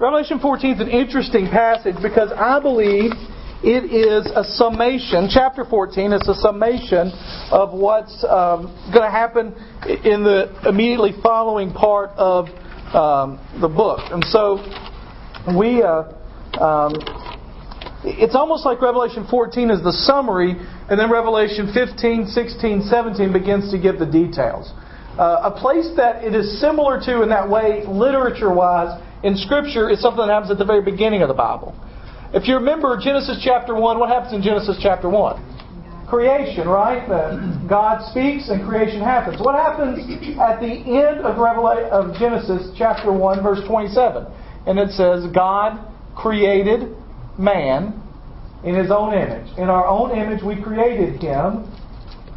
Revelation 14 is an interesting passage because I believe it is a summation. Chapter 14 is a summation of what's um, going to happen in the immediately following part of um, the book. And so we. Uh, um, it's almost like Revelation 14 is the summary, and then Revelation 15, 16, 17 begins to give the details. Uh, a place that it is similar to in that way, literature wise, in Scripture, is something that happens at the very beginning of the Bible. If you remember Genesis chapter 1, what happens in Genesis chapter 1? Creation, right? God speaks and creation happens. What happens at the end of, Revela- of Genesis chapter 1, verse 27? And it says, God created man in his own image. In our own image, we created him.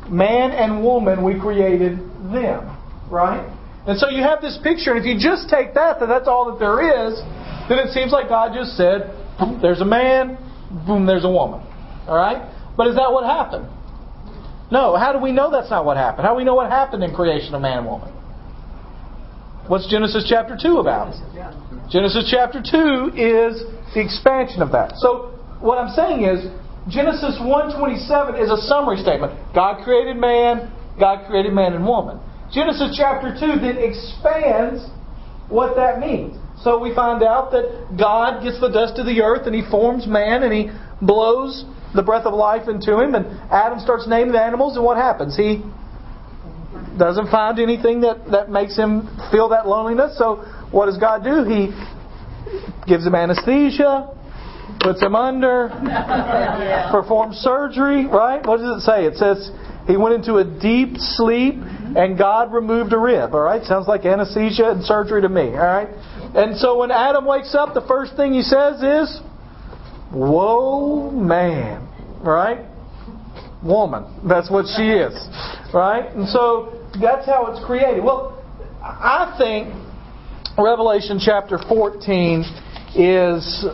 Man and woman, we created them. Right? And so you have this picture, and if you just take that, that that's all that there is, then it seems like God just said, there's a man, boom, there's a woman. All right? But is that what happened? No. How do we know that's not what happened? How do we know what happened in creation of man and woman? What's Genesis chapter 2 about? Genesis chapter 2 is the expansion of that. So what I'm saying is Genesis 1:27 is a summary statement. God created man, God created man and woman. Genesis chapter 2 then expands what that means. So we find out that God gets the dust of the earth and he forms man and he blows the breath of life into him and Adam starts naming the animals and what happens? He doesn't find anything that, that makes him feel that loneliness. So what does God do? He gives him anesthesia, puts him under, performs surgery, right? What does it say? It says he went into a deep sleep and God removed a rib, all right? Sounds like anesthesia and surgery to me, all right? And so when Adam wakes up, the first thing he says is, Whoa, man, All right? Woman. That's what she is, right? And so that's how it's created. Well, I think Revelation chapter 14 is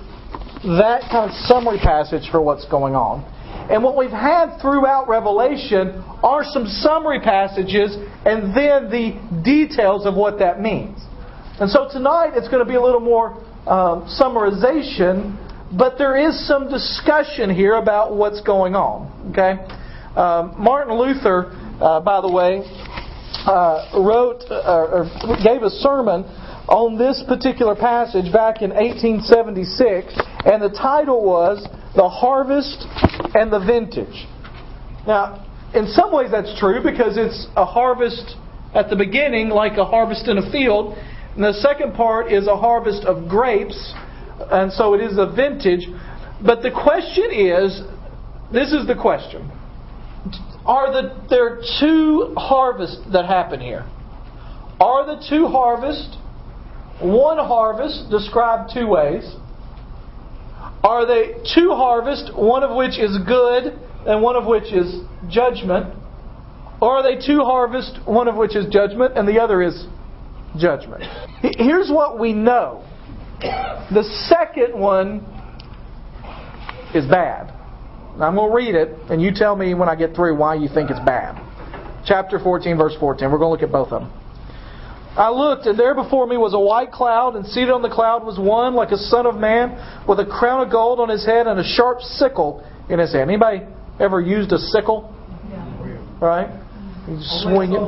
that kind of summary passage for what's going on. And what we've had throughout Revelation are some summary passages and then the details of what that means. And so tonight it's going to be a little more um, summarization, but there is some discussion here about what's going on. Okay, um, Martin Luther, uh, by the way, uh, wrote uh, or gave a sermon on this particular passage back in 1876, and the title was "The Harvest and the Vintage." Now, in some ways that's true because it's a harvest at the beginning, like a harvest in a field, and the second part is a harvest of grapes, and so it is a vintage. But the question is this is the question. Are the, there two harvests that happen here? Are the two harvests one harvest described two ways? Are they two harvests, one of which is good and one of which is judgment? Or are they two harvests, one of which is judgment and the other is judgment. Here's what we know the second one is bad. I'm going to read it, and you tell me when I get through why you think it's bad. Chapter 14, verse 14. We're going to look at both of them. I looked, and there before me was a white cloud, and seated on the cloud was one like a son of man, with a crown of gold on his head and a sharp sickle in his hand. Anybody ever used a sickle? Yeah. Right? You swing it.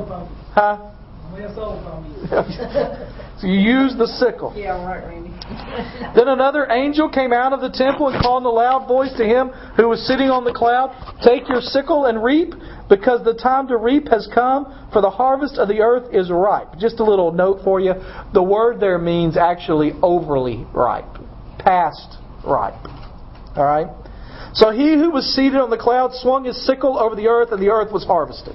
Huh? so you use the sickle. Yeah, right, Randy. then another angel came out of the temple and called in a loud voice to him who was sitting on the cloud, Take your sickle and reap, because the time to reap has come, for the harvest of the earth is ripe. Just a little note for you. The word there means actually overly ripe, past ripe. All right? So he who was seated on the cloud swung his sickle over the earth, and the earth was harvested.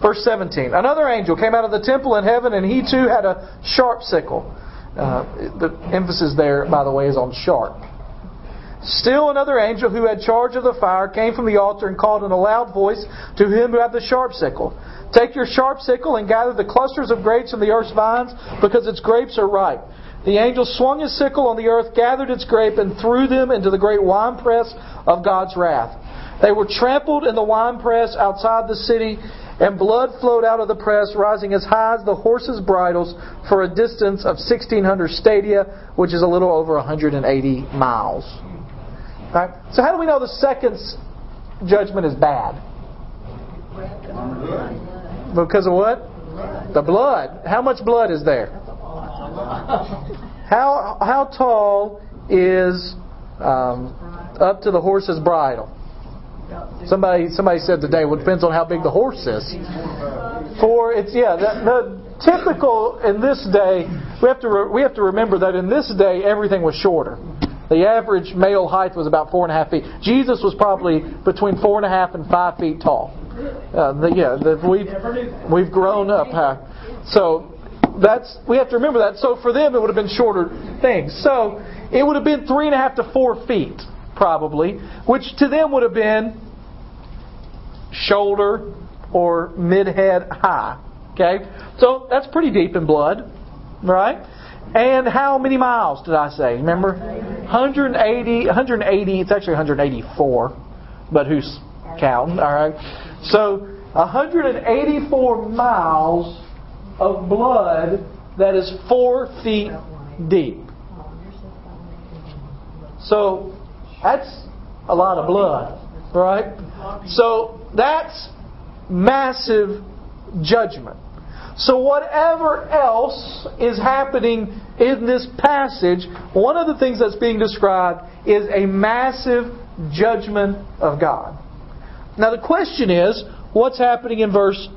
Verse 17. Another angel came out of the temple in heaven, and he too had a sharp sickle. Uh, the emphasis there, by the way, is on sharp. Still another angel who had charge of the fire came from the altar and called in a loud voice to him who had the sharp sickle. Take your sharp sickle and gather the clusters of grapes from the earth's vines, because its grapes are ripe. The angel swung his sickle on the earth, gathered its grape, and threw them into the great winepress of God's wrath. They were trampled in the winepress outside the city, And blood flowed out of the press, rising as high as the horses' bridles for a distance of 1,600 stadia, which is a little over 180 miles. Right? So, how do we know the second judgment is bad? Because of what? The blood. How much blood is there? How how tall is um, up to the horse's bridle? Somebody somebody said today. Well, it depends on how big the horse is. For it's yeah. The, the typical in this day, we have to re, we have to remember that in this day everything was shorter. The average male height was about four and a half feet. Jesus was probably between four and a half and five feet tall. Uh, the, yeah, the, we've we've grown up high. So that's we have to remember that. So for them, it would have been shorter things. So it would have been three and a half to four feet probably, which to them would have been shoulder or mid head high. Okay, so that's pretty deep in blood, right? And how many miles did I say? Remember? 180, 180, it's actually 184, but who's counting? All right. So 184 miles of blood that is four feet deep. So that's a lot of blood, right? So that's massive judgment. So, whatever else is happening in this passage, one of the things that's being described is a massive judgment of God. Now, the question is what's happening in verse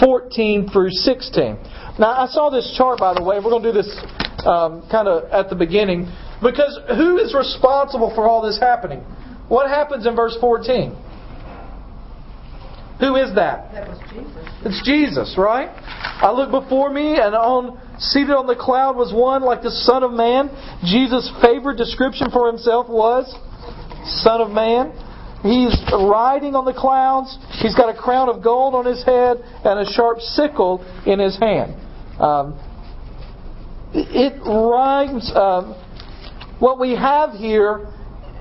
14 through 16? Now, I saw this chart, by the way. We're going to do this um, kind of at the beginning. Because who is responsible for all this happening? What happens in verse 14? Who is that? That was Jesus. It's Jesus, right? I look before me, and on seated on the cloud was one like the Son of Man. Jesus' favorite description for himself was Son of Man. He's riding on the clouds. He's got a crown of gold on his head and a sharp sickle in his hand. Um, it rhymes. Um, what we have here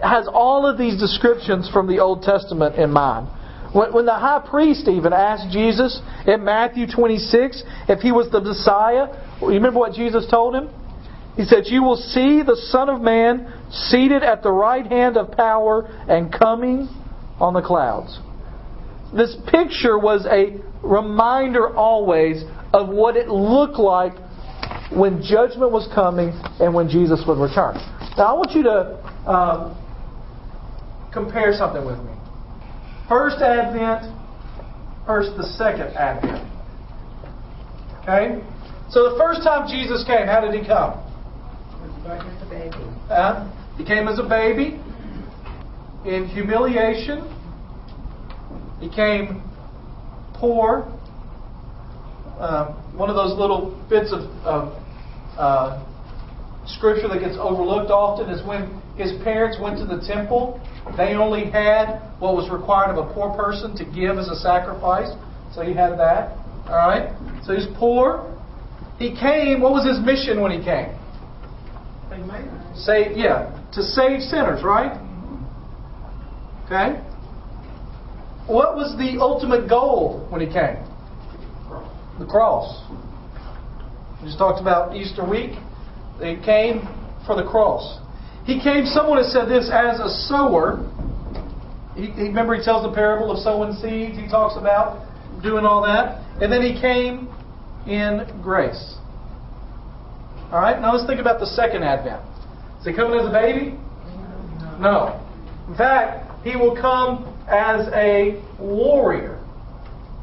has all of these descriptions from the Old Testament in mind. When, the high priest even asked Jesus in Matthew 26 if he was the Messiah, you remember what Jesus told him? He said, You will see the Son of Man seated at the right hand of power and coming on the clouds. This picture was a reminder always of what it looked like when judgment was coming and when Jesus would return. Now, I want you to um, compare something with me. First Advent versus the second Advent. Okay? So the first time Jesus came, how did he come? Uh, he came as a baby in humiliation. He came poor. Uh, one of those little bits of, of uh, scripture that gets overlooked often is when his parents went to the temple. They only had what was required of a poor person to give as a sacrifice. So he had that. All right. So he's poor. He came. What was his mission when he came? Save. Yeah, to save sinners. Right. Okay. What was the ultimate goal when he came? The cross. We just talked about Easter week. They came for the cross. He came, someone has said this, as a sower. He, remember, he tells the parable of sowing seeds. He talks about doing all that. And then he came in grace. All right, now let's think about the second advent. Is he coming as a baby? No. In fact, he will come as a warrior.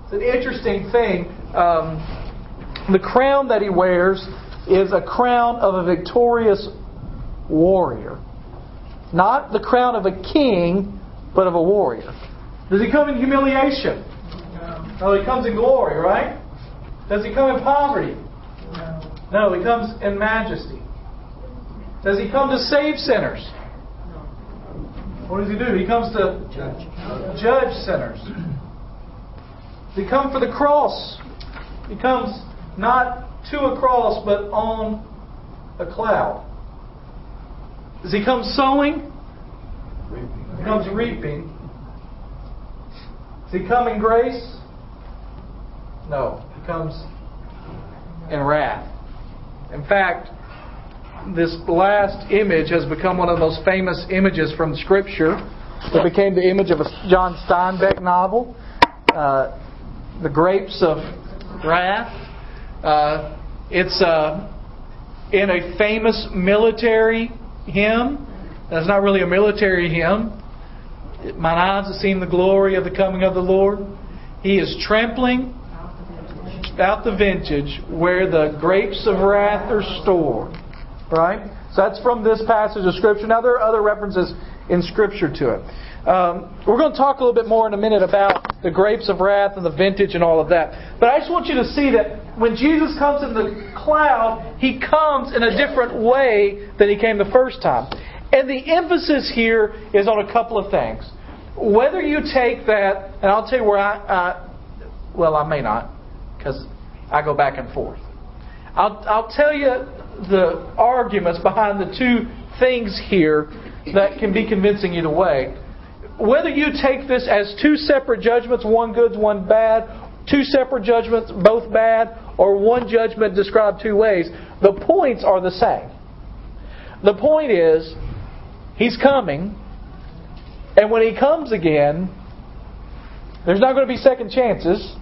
It's an interesting thing. Um, the crown that he wears is a crown of a victorious warrior. Not the crown of a king, but of a warrior. Does he come in humiliation? No. No, he comes in glory, right? Does he come in poverty? No. No, he comes in majesty. Does he come to save sinners? No. What does he do? He comes to judge, judge sinners. Does he come for the cross? He comes not to a cross, but on a cloud. Does he come sowing? He comes reaping. Does he come in grace? No, he comes in wrath. In fact, this last image has become one of the most famous images from Scripture. It became the image of a John Steinbeck novel, uh, The Grapes of Wrath. Uh, it's uh, in a famous military hymn. That's not really a military hymn. Mine eyes have seen the glory of the coming of the Lord. He is trampling out the vintage where the grapes of wrath are stored. Right? So that's from this passage of Scripture. Now, there are other references in Scripture to it. Um, we're going to talk a little bit more in a minute about the grapes of wrath and the vintage and all of that. But I just want you to see that when Jesus comes in the cloud, he comes in a different way than he came the first time. And the emphasis here is on a couple of things. Whether you take that, and I'll tell you where I, well, I may not, because I go back and forth. I'll, I'll tell you the arguments behind the two things here that can be convincing either way. Whether you take this as two separate judgments, one good, one bad, two separate judgments, both bad, or one judgment described two ways, the points are the same. The point is, He's coming, and when He comes again, there's not going to be second chances,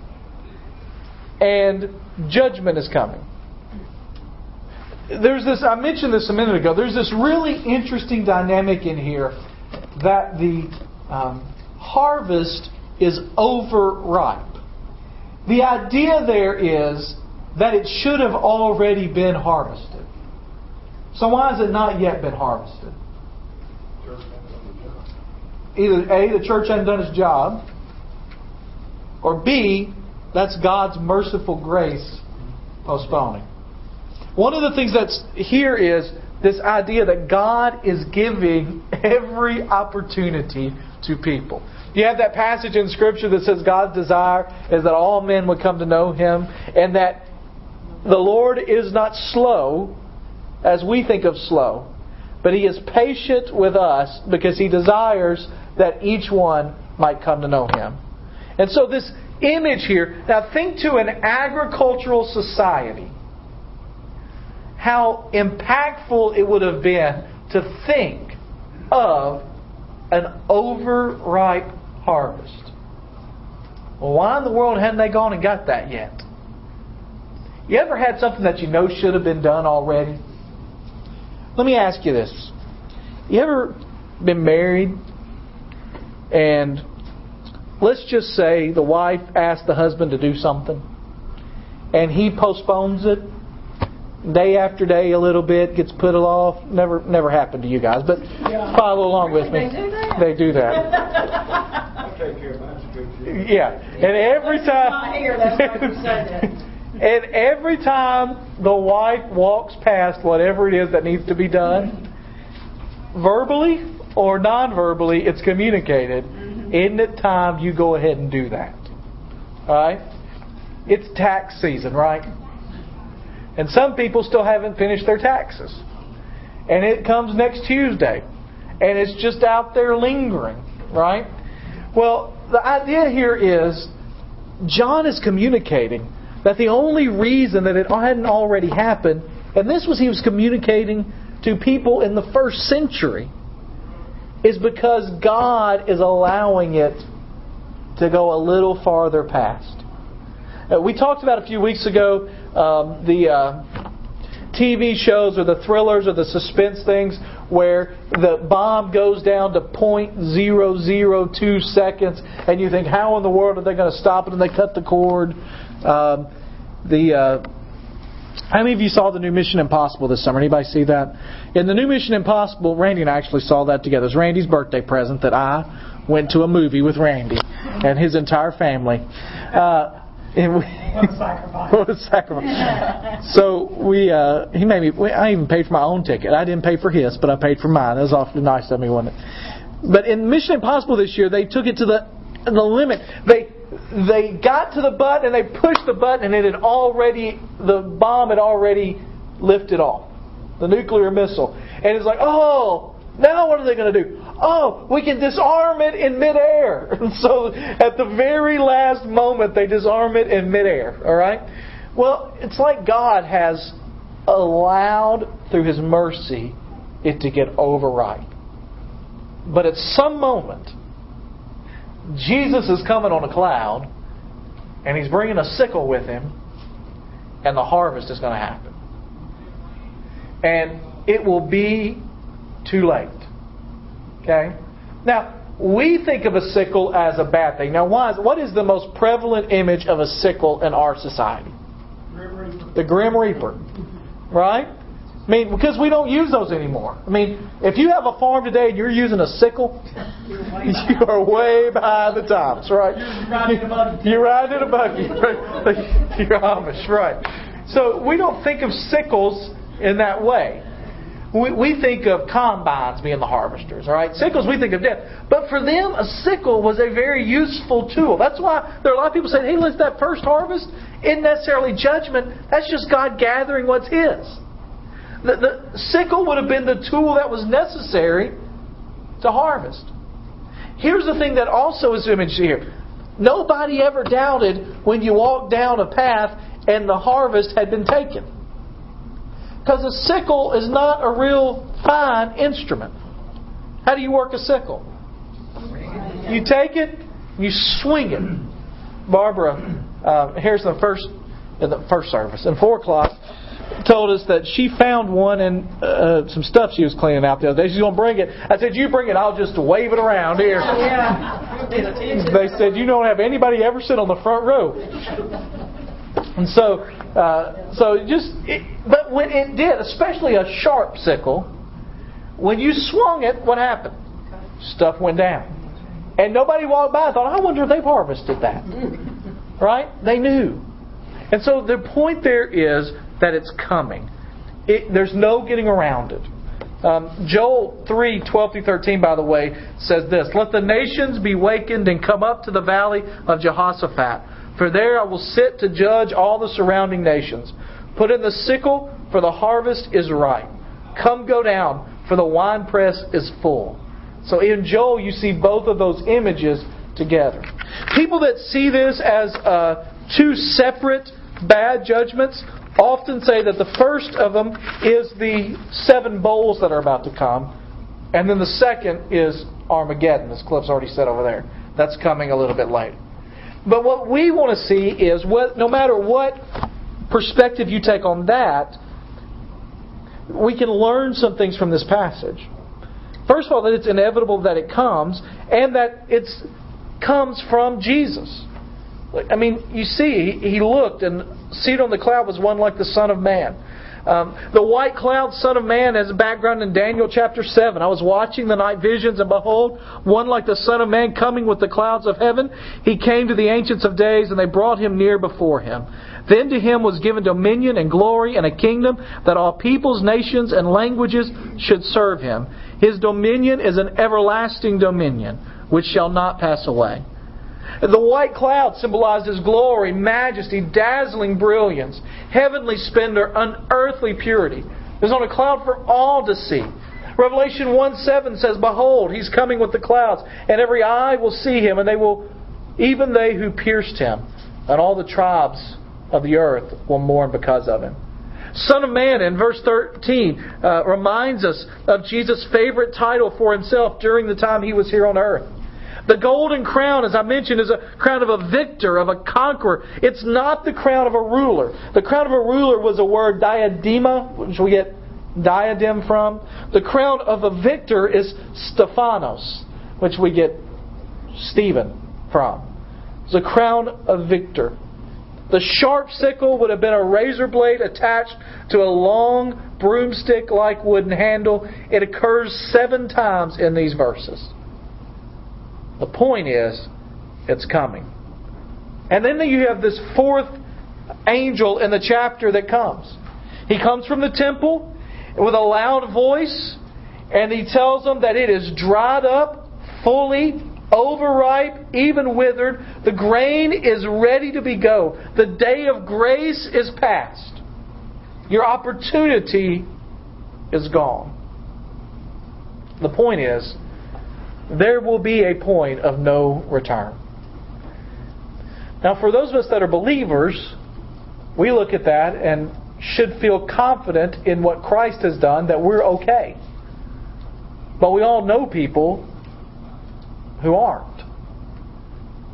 and judgment is coming. There's this, I mentioned this a minute ago, there's this really interesting dynamic in here that the um, harvest is overripe. The idea there is that it should have already been harvested. So why has it not yet been harvested? Either A, the church hasn't done its job, or B, that's God's merciful grace postponing. One of the things that's here is this idea that God is giving every opportunity to people. You have that passage in Scripture that says God's desire is that all men would come to know Him, and that the Lord is not slow as we think of slow, but He is patient with us because He desires that each one might come to know Him. And so, this image here, now think to an agricultural society how impactful it would have been to think of an overripe harvest. Well, why in the world hadn't they gone and got that yet? You ever had something that you know should have been done already? Let me ask you this. You ever been married and let's just say the wife asked the husband to do something and he postpones it day after day a little bit gets put off. Never never happened to you guys but yeah. follow along with me. They do that, they do that. yeah. And every time and every time the wife walks past whatever it is that needs to be done verbally or non-verbally it's communicated. Mm-hmm. isn't it time you go ahead and do that? All right? It's tax season right and some people still haven't finished their taxes. And it comes next Tuesday. And it's just out there lingering, right? Well, the idea here is John is communicating that the only reason that it hadn't already happened, and this was he was communicating to people in the first century, is because God is allowing it to go a little farther past. Uh, we talked about a few weeks ago um, the uh, TV shows or the thrillers or the suspense things where the bomb goes down to 0.002 seconds, and you think, how in the world are they going to stop it? And they cut the cord. Um, the uh, how many of you saw the new Mission Impossible this summer? Anybody see that? In the new Mission Impossible, Randy and I actually saw that together. It was Randy's birthday present that I went to a movie with Randy and his entire family. Uh, and we, what a sacrifice! what a sacrifice! so we, uh, he made me. We, I even paid for my own ticket. I didn't pay for his, but I paid for mine. That was awfully nice of me, wasn't it? But in Mission Impossible this year, they took it to the the limit. They they got to the button and they pushed the button, and it had already the bomb had already lifted off the nuclear missile, and it's like, oh, now what are they going to do? oh, we can disarm it in midair. So at the very last moment, they disarm it in midair. All right? Well, it's like God has allowed, through His mercy, it to get overripe. But at some moment, Jesus is coming on a cloud, and He's bringing a sickle with Him, and the harvest is going to happen. And it will be too late. Okay? Now, we think of a sickle as a bad thing. Now, why is, what is the most prevalent image of a sickle in our society? The Grim Reaper. Right? I mean, because we don't use those anymore. I mean, if you have a farm today and you're using a sickle, you are way behind the times, right? You're riding in a buggy. Right? You're Amish, right? So we don't think of sickles in that way. We, think of combines being the harvesters, all right? Sickles we think of death. But for them, a sickle was a very useful tool. That's why there are a lot of people saying, hey, listen, that first harvest isn't necessarily judgment. That's just God gathering what's His. The, the sickle would have been the tool that was necessary to harvest. Here's the thing that also is imaged here. Nobody ever doubted when you walked down a path and the harvest had been taken. Because a sickle is not a real fine instrument. How do you work a sickle? You take it, you swing it. Barbara uh, here's the first in the first service in four o'clock told us that she found one and uh, some stuff she was cleaning out the other day. She's going to bring it. I said, "You bring it. I'll just wave it around here." Yeah. They said, "You don't have anybody ever sit on the front row." And so, uh, so just, it, but when it did, especially a sharp sickle, when you swung it, what happened? Stuff went down. And nobody walked by and thought, I wonder if they've harvested that. Right? They knew. And so the point there is that it's coming. It, there's no getting around it. Um, Joel 3 12 through 13, by the way, says this Let the nations be wakened and come up to the valley of Jehoshaphat. For there I will sit to judge all the surrounding nations. Put in the sickle, for the harvest is ripe. Come go down, for the winepress is full. So in Joel, you see both of those images together. People that see this as uh, two separate bad judgments often say that the first of them is the seven bowls that are about to come, and then the second is Armageddon, as Cliff's already said over there. That's coming a little bit later. But what we want to see is what, no matter what perspective you take on that, we can learn some things from this passage. First of all, that it's inevitable that it comes, and that it comes from Jesus. I mean, you see, he looked, and seated on the cloud was one like the Son of Man. Um, the white cloud, Son of Man, has a background in Daniel chapter 7. I was watching the night visions, and behold, one like the Son of Man coming with the clouds of heaven. He came to the ancients of days, and they brought him near before him. Then to him was given dominion and glory and a kingdom that all peoples, nations, and languages should serve him. His dominion is an everlasting dominion, which shall not pass away. The white cloud symbolized his glory, majesty, dazzling brilliance, heavenly splendor, unearthly purity. It was on a cloud for all to see. Revelation 1 7 says, Behold, he's coming with the clouds, and every eye will see him, and they will, even they who pierced him, and all the tribes of the earth will mourn because of him. Son of Man in verse 13 uh, reminds us of Jesus' favorite title for himself during the time he was here on earth. The golden crown, as I mentioned, is a crown of a victor, of a conqueror. It's not the crown of a ruler. The crown of a ruler was a word diadema, which we get diadem from. The crown of a victor is Stephanos, which we get Stephen from. It's a crown of victor. The sharp sickle would have been a razor blade attached to a long broomstick like wooden handle. It occurs seven times in these verses. The point is, it's coming. And then you have this fourth angel in the chapter that comes. He comes from the temple with a loud voice, and he tells them that it is dried up fully, overripe, even withered. The grain is ready to be go. The day of grace is past. Your opportunity is gone. The point is, there will be a point of no return. Now, for those of us that are believers, we look at that and should feel confident in what Christ has done that we're okay. But we all know people who aren't.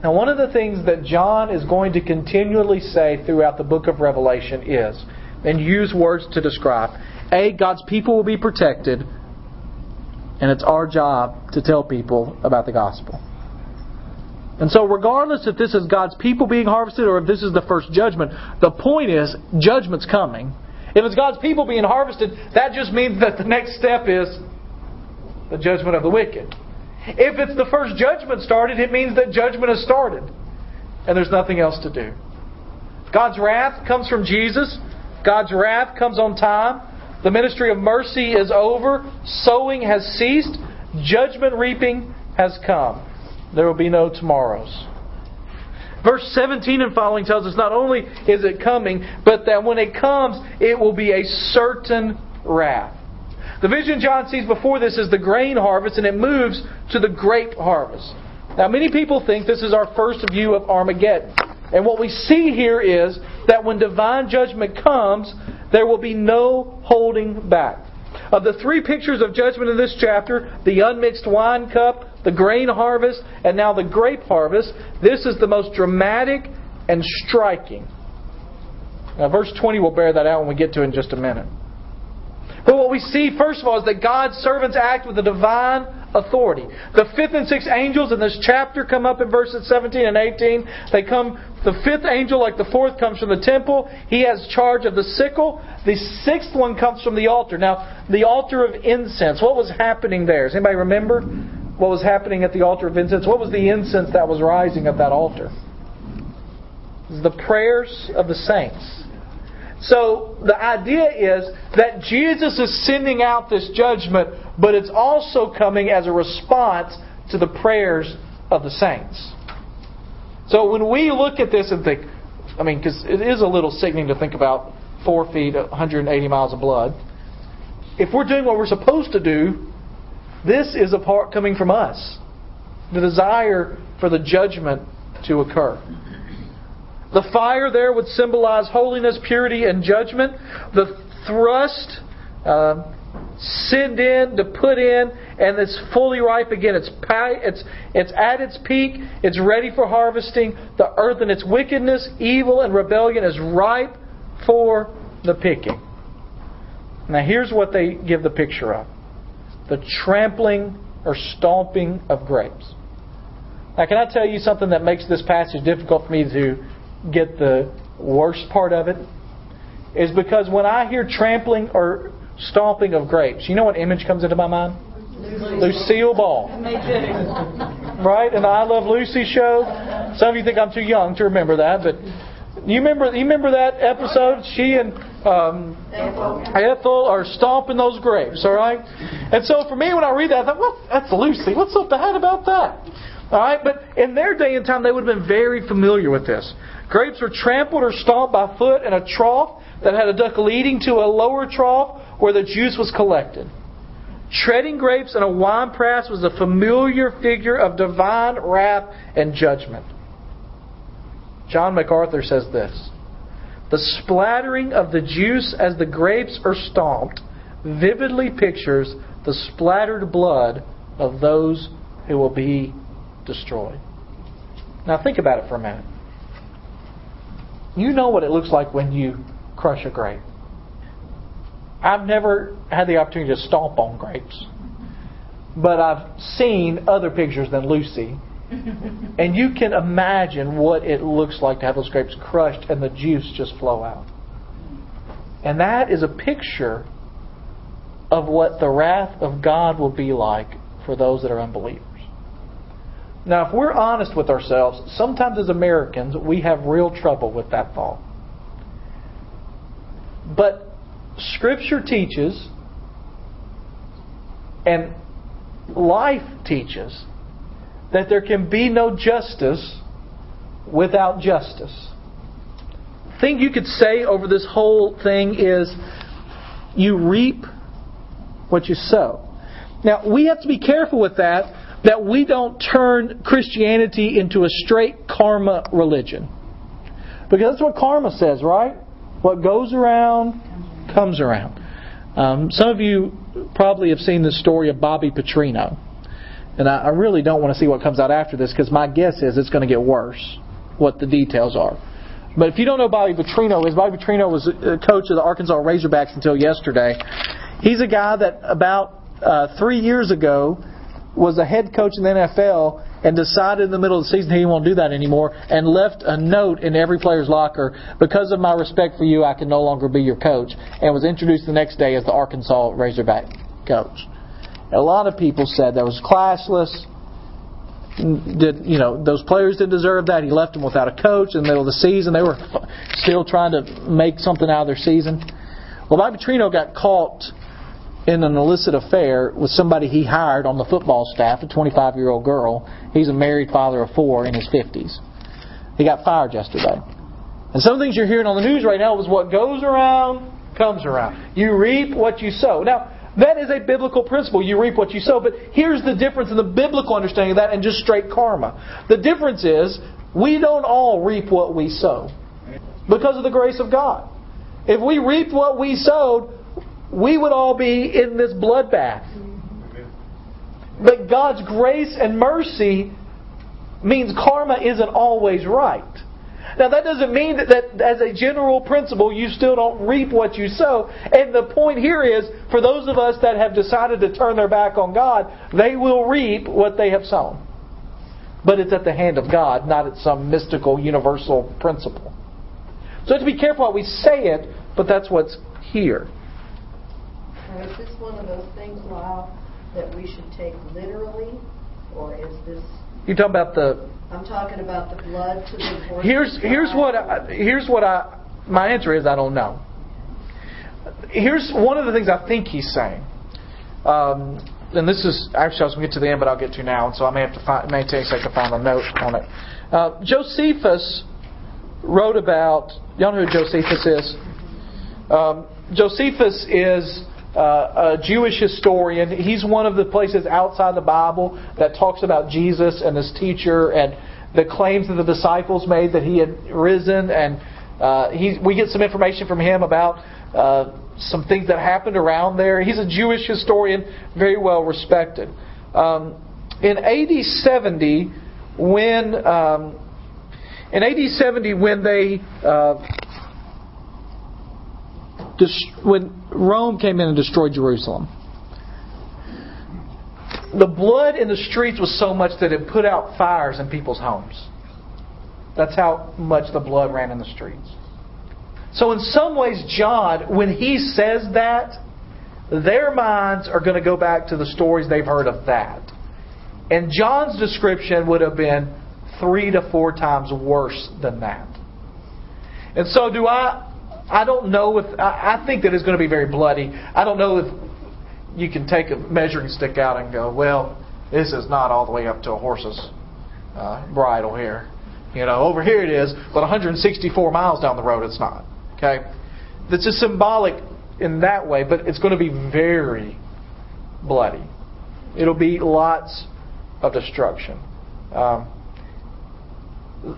Now, one of the things that John is going to continually say throughout the book of Revelation is, and use words to describe, A, God's people will be protected, and it's our job to tell people about the gospel. And so, regardless if this is God's people being harvested or if this is the first judgment, the point is judgment's coming. If it's God's people being harvested, that just means that the next step is the judgment of the wicked. If it's the first judgment started, it means that judgment has started. And there's nothing else to do. God's wrath comes from Jesus. God's wrath comes on time. The ministry of mercy is over. Sowing has ceased. Judgment reaping has come. There will be no tomorrows. Verse 17 and following tells us not only is it coming, but that when it comes, it will be a certain wrath. The vision John sees before this is the grain harvest, and it moves to the grape harvest. Now, many people think this is our first view of Armageddon. And what we see here is that when divine judgment comes, there will be no holding back. Of the three pictures of judgment in this chapter, the unmixed wine cup, the grain harvest, and now the grape harvest, this is the most dramatic and striking. Now, verse 20 will bear that out when we get to it in just a minute. But what we see, first of all, is that God's servants act with a divine authority. The fifth and sixth angels in this chapter come up in verses 17 and 18. They come, the fifth angel, like the fourth, comes from the temple. He has charge of the sickle. The sixth one comes from the altar. Now, the altar of incense. What was happening there? Does anybody remember what was happening at the altar of incense? What was the incense that was rising at that altar? The prayers of the saints. So the idea is that Jesus is sending out this judgment, but it's also coming as a response to the prayers of the saints. So when we look at this and think, I mean, because it is a little sickening to think about four feet, 180 miles of blood. If we're doing what we're supposed to do, this is a part coming from us. The desire for the judgment to occur. The fire there would symbolize holiness, purity, and judgment. The thrust, uh, send in, to put in, and it's fully ripe again. It's, it's, it's at its peak. It's ready for harvesting. The earth and its wickedness, evil, and rebellion is ripe for the picking. Now, here's what they give the picture of the trampling or stomping of grapes. Now, can I tell you something that makes this passage difficult for me to get the worst part of it is because when I hear trampling or stomping of grapes, you know what image comes into my mind? Lucille Ball. Right? And the I Love Lucy show. Some of you think I'm too young to remember that, but you remember you remember that episode? She and um, Ethel are stomping those grapes, all right? And so for me, when I read that, I thought, well, that's Lucy. What's so bad about that? All right, but in their day and time, they would have been very familiar with this. Grapes were trampled or stomped by foot in a trough that had a duct leading to a lower trough where the juice was collected. Treading grapes in a wine press was a familiar figure of divine wrath and judgment. John MacArthur says this The splattering of the juice as the grapes are stomped vividly pictures the splattered blood of those who will be destroyed. Now, think about it for a minute. You know what it looks like when you crush a grape. I've never had the opportunity to stomp on grapes, but I've seen other pictures than Lucy. and you can imagine what it looks like to have those grapes crushed and the juice just flow out. And that is a picture of what the wrath of God will be like for those that are unbelievers. Now, if we're honest with ourselves, sometimes as Americans, we have real trouble with that thought. But Scripture teaches, and life teaches, that there can be no justice without justice. The thing you could say over this whole thing is you reap what you sow. Now, we have to be careful with that that we don't turn Christianity into a straight karma religion. Because that's what karma says, right? What goes around comes around. Um, some of you probably have seen the story of Bobby Petrino. And I, I really don't want to see what comes out after this because my guess is it's going to get worse, what the details are. But if you don't know Bobby Petrino is, Bobby Petrino was a coach of the Arkansas Razorbacks until yesterday. He's a guy that about uh, three years ago was a head coach in the NFL and decided in the middle of the season he to do that anymore and left a note in every player's locker because of my respect for you I can no longer be your coach and was introduced the next day as the Arkansas Razorback coach. A lot of people said that was classless. Did you know those players didn't deserve that? He left them without a coach in the middle of the season. They were still trying to make something out of their season. Well, Bobby Petrino got caught in an illicit affair with somebody he hired on the football staff, a 25 year old girl. He's a married father of four in his 50s. He got fired yesterday. And some things you're hearing on the news right now is what goes around comes around. You reap what you sow. Now, that is a biblical principle. You reap what you sow. But here's the difference in the biblical understanding of that and just straight karma. The difference is we don't all reap what we sow because of the grace of God. If we reaped what we sowed, we would all be in this bloodbath. But God's grace and mercy means karma isn't always right. Now, that doesn't mean that, that, as a general principle, you still don't reap what you sow. And the point here is, for those of us that have decided to turn their back on God, they will reap what they have sown. But it's at the hand of God, not at some mystical, universal principle. So to be careful how we say it, but that's what's here. Now, is this one of those things, Lyle, that we should take literally, or is this? You talking about the? I'm talking about the blood to the. Here's here's what I, here's what I my answer is I don't know. Here's one of the things I think he's saying. Um, and this is actually I was going to get to the end, but I'll get to now, and so I may have to find, may take a second to find a note on it. Uh, Josephus wrote about. Y'all know who Josephus is? Um, Josephus is uh, a Jewish historian. He's one of the places outside the Bible that talks about Jesus and his teacher and the claims that the disciples made that he had risen. And uh, he, we get some information from him about uh, some things that happened around there. He's a Jewish historian, very well respected. Um, in AD 70, when um, in AD 70, when they uh, when Rome came in and destroyed Jerusalem. The blood in the streets was so much that it put out fires in people's homes. That's how much the blood ran in the streets. So, in some ways, John, when he says that, their minds are going to go back to the stories they've heard of that. And John's description would have been three to four times worse than that. And so, do I I don't know if I, think that it's going to be very bloody. I don't know if you can take a measuring stick out and go, well, this is not all the way up to a horse's uh, bridle here. You know, over here it is, but 164 miles down the road it's not. Okay, that's just symbolic in that way, but it's going to be very bloody. It'll be lots of destruction. Um,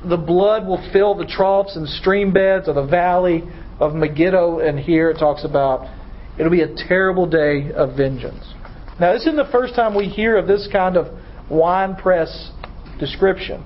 the blood will fill the troughs and stream beds of the valley of Megiddo, and here it talks about it'll be a terrible day of vengeance. Now, this isn't the first time we hear of this kind of winepress description.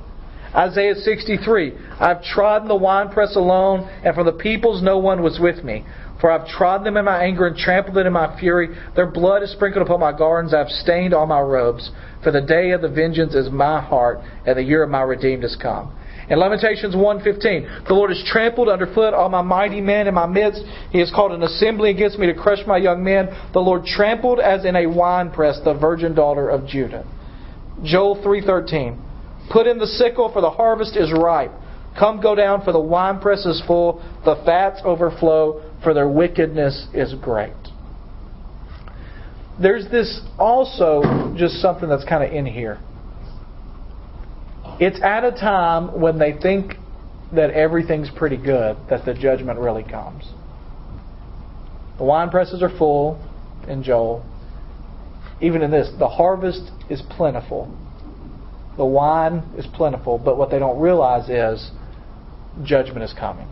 Isaiah 63 I've trodden the winepress alone, and from the peoples no one was with me. For I've trodden them in my anger and trampled them in my fury. Their blood is sprinkled upon my gardens. I've stained all my robes. For the day of the vengeance is my heart, and the year of my redeemed is come. In Lamentations 1.15, the Lord has trampled underfoot all my mighty men in my midst. He has called an assembly against me to crush my young men. The Lord trampled as in a winepress the virgin daughter of Judah. Joel 3.13, Put in the sickle, for the harvest is ripe. Come go down, for the winepress is full. The fats overflow, for their wickedness is great. There's this also just something that's kind of in here. It's at a time when they think that everything's pretty good that the judgment really comes. The wine presses are full in Joel. Even in this, the harvest is plentiful. The wine is plentiful, but what they don't realize is judgment is coming.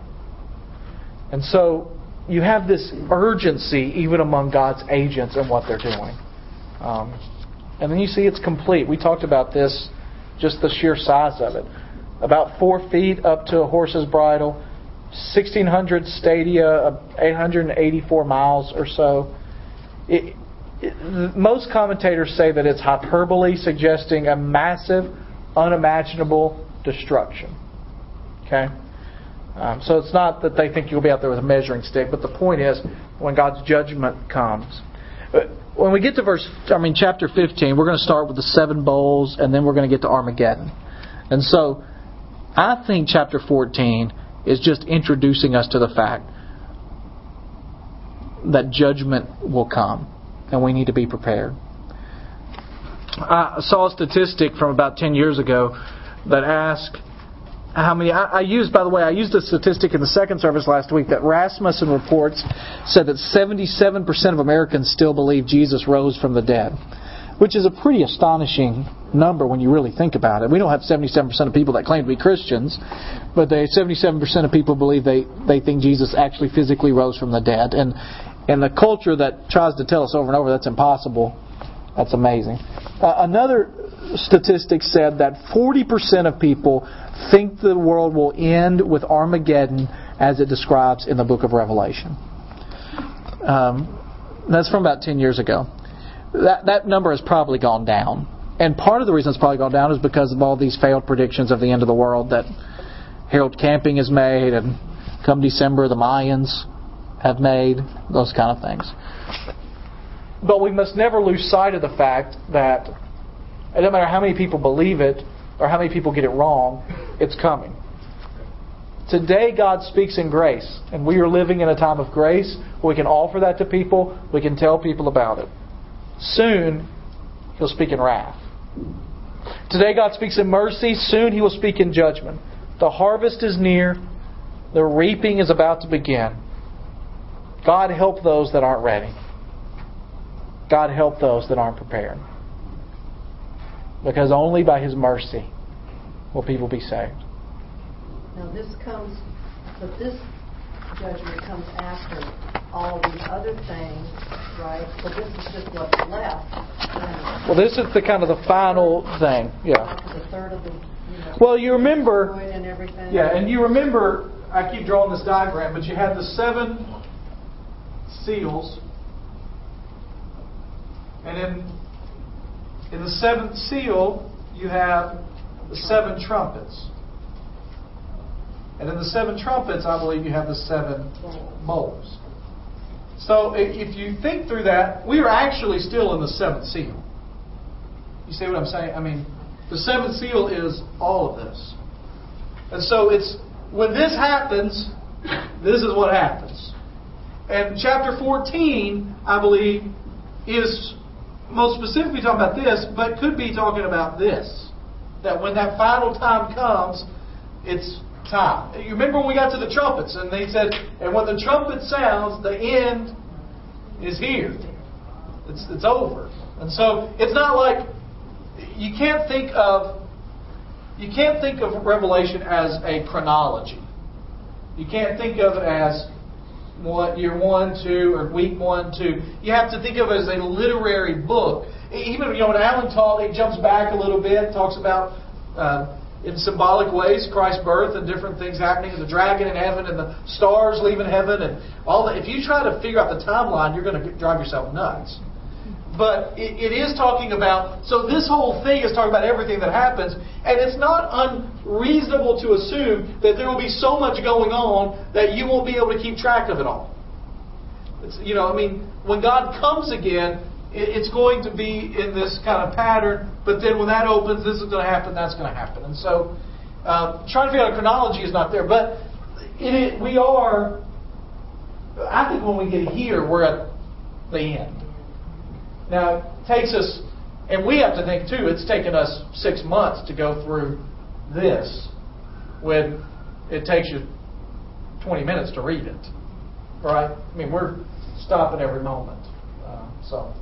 And so you have this urgency even among God's agents and what they're doing. Um, and then you see it's complete. We talked about this, just the sheer size of it. About four feet up to a horse's bridle, 1,600 stadia, 884 miles or so. It, it, most commentators say that it's hyperbole, suggesting a massive, unimaginable destruction. Okay? Um, so it's not that they think you'll be out there with a measuring stick, but the point is when God's judgment comes. When we get to verse, I mean, chapter 15, we're going to start with the seven bowls, and then we're going to get to Armageddon. And so, I think chapter 14 is just introducing us to the fact that judgment will come, and we need to be prepared. I saw a statistic from about 10 years ago that asked how many I, I, used by the way I used a statistic in the second service last week that Rasmussen reports said that 77% of Americans still believe Jesus rose from the dead which is a pretty astonishing number when you really think about it. We don't have 77% of people that claim to be Christians, but they 77% of people believe they they think Jesus actually physically rose from the dead and and the culture that tries to tell us over and over that's impossible that's amazing. Uh, another statistic said that 40% of people think the world will end with Armageddon as it describes in the book of Revelation. Um, that's from about 10 years ago. That, that number has probably gone down. And part of the reason it's probably gone down is because of all these failed predictions of the end of the world that Harold Camping has made, and come December, the Mayans have made, those kind of things. But we must never lose sight of the fact that it doesn't matter how many people believe it or how many people get it wrong, it's coming. Today, God speaks in grace, and we are living in a time of grace. We can offer that to people, we can tell people about it. Soon, He'll speak in wrath. Today, God speaks in mercy. Soon, He will speak in judgment. The harvest is near, the reaping is about to begin. God help those that aren't ready. God help those that aren't prepared. Because only by His mercy will people be saved. Now this comes, but this judgment comes after all these other things, right? So this is just what's left. Well, this is the kind of the final thing, yeah. The third of the. You know, well, you remember. And everything. Yeah, and you remember. I keep drawing this diagram, but you had the seven seals, and in in the seventh seal you have the seven trumpets. And in the seven trumpets, I believe you have the seven bowls. So if you think through that, we are actually still in the seventh seal. You see what I'm saying? I mean, the seventh seal is all of this. And so it's when this happens, this is what happens. And chapter 14, I believe, is most specifically talking about this, but could be talking about this. That when that final time comes, it's time. You remember when we got to the trumpets, and they said, and when the trumpet sounds, the end is here. It's, it's over. And so it's not like you can't think of you can't think of Revelation as a chronology. You can't think of it as what year one, two, or week one, two. You have to think of it as a literary book. Even you know when Alan taught, he jumps back a little bit, talks about uh, in symbolic ways Christ's birth and different things happening, and the dragon in heaven and the stars leaving heaven and all that. If you try to figure out the timeline, you're going to drive yourself nuts. But it, it is talking about, so this whole thing is talking about everything that happens, and it's not unreasonable to assume that there will be so much going on that you won't be able to keep track of it all. It's, you know, I mean, when God comes again, it's going to be in this kind of pattern, but then when that opens, this is going to happen, that's going to happen. And so, um, trying to figure out a chronology is not there. But it, we are, I think when we get here, we're at the end. Now, it takes us, and we have to think too, it's taken us six months to go through this when it takes you 20 minutes to read it. Right? I mean, we're stopping every moment. Uh, so.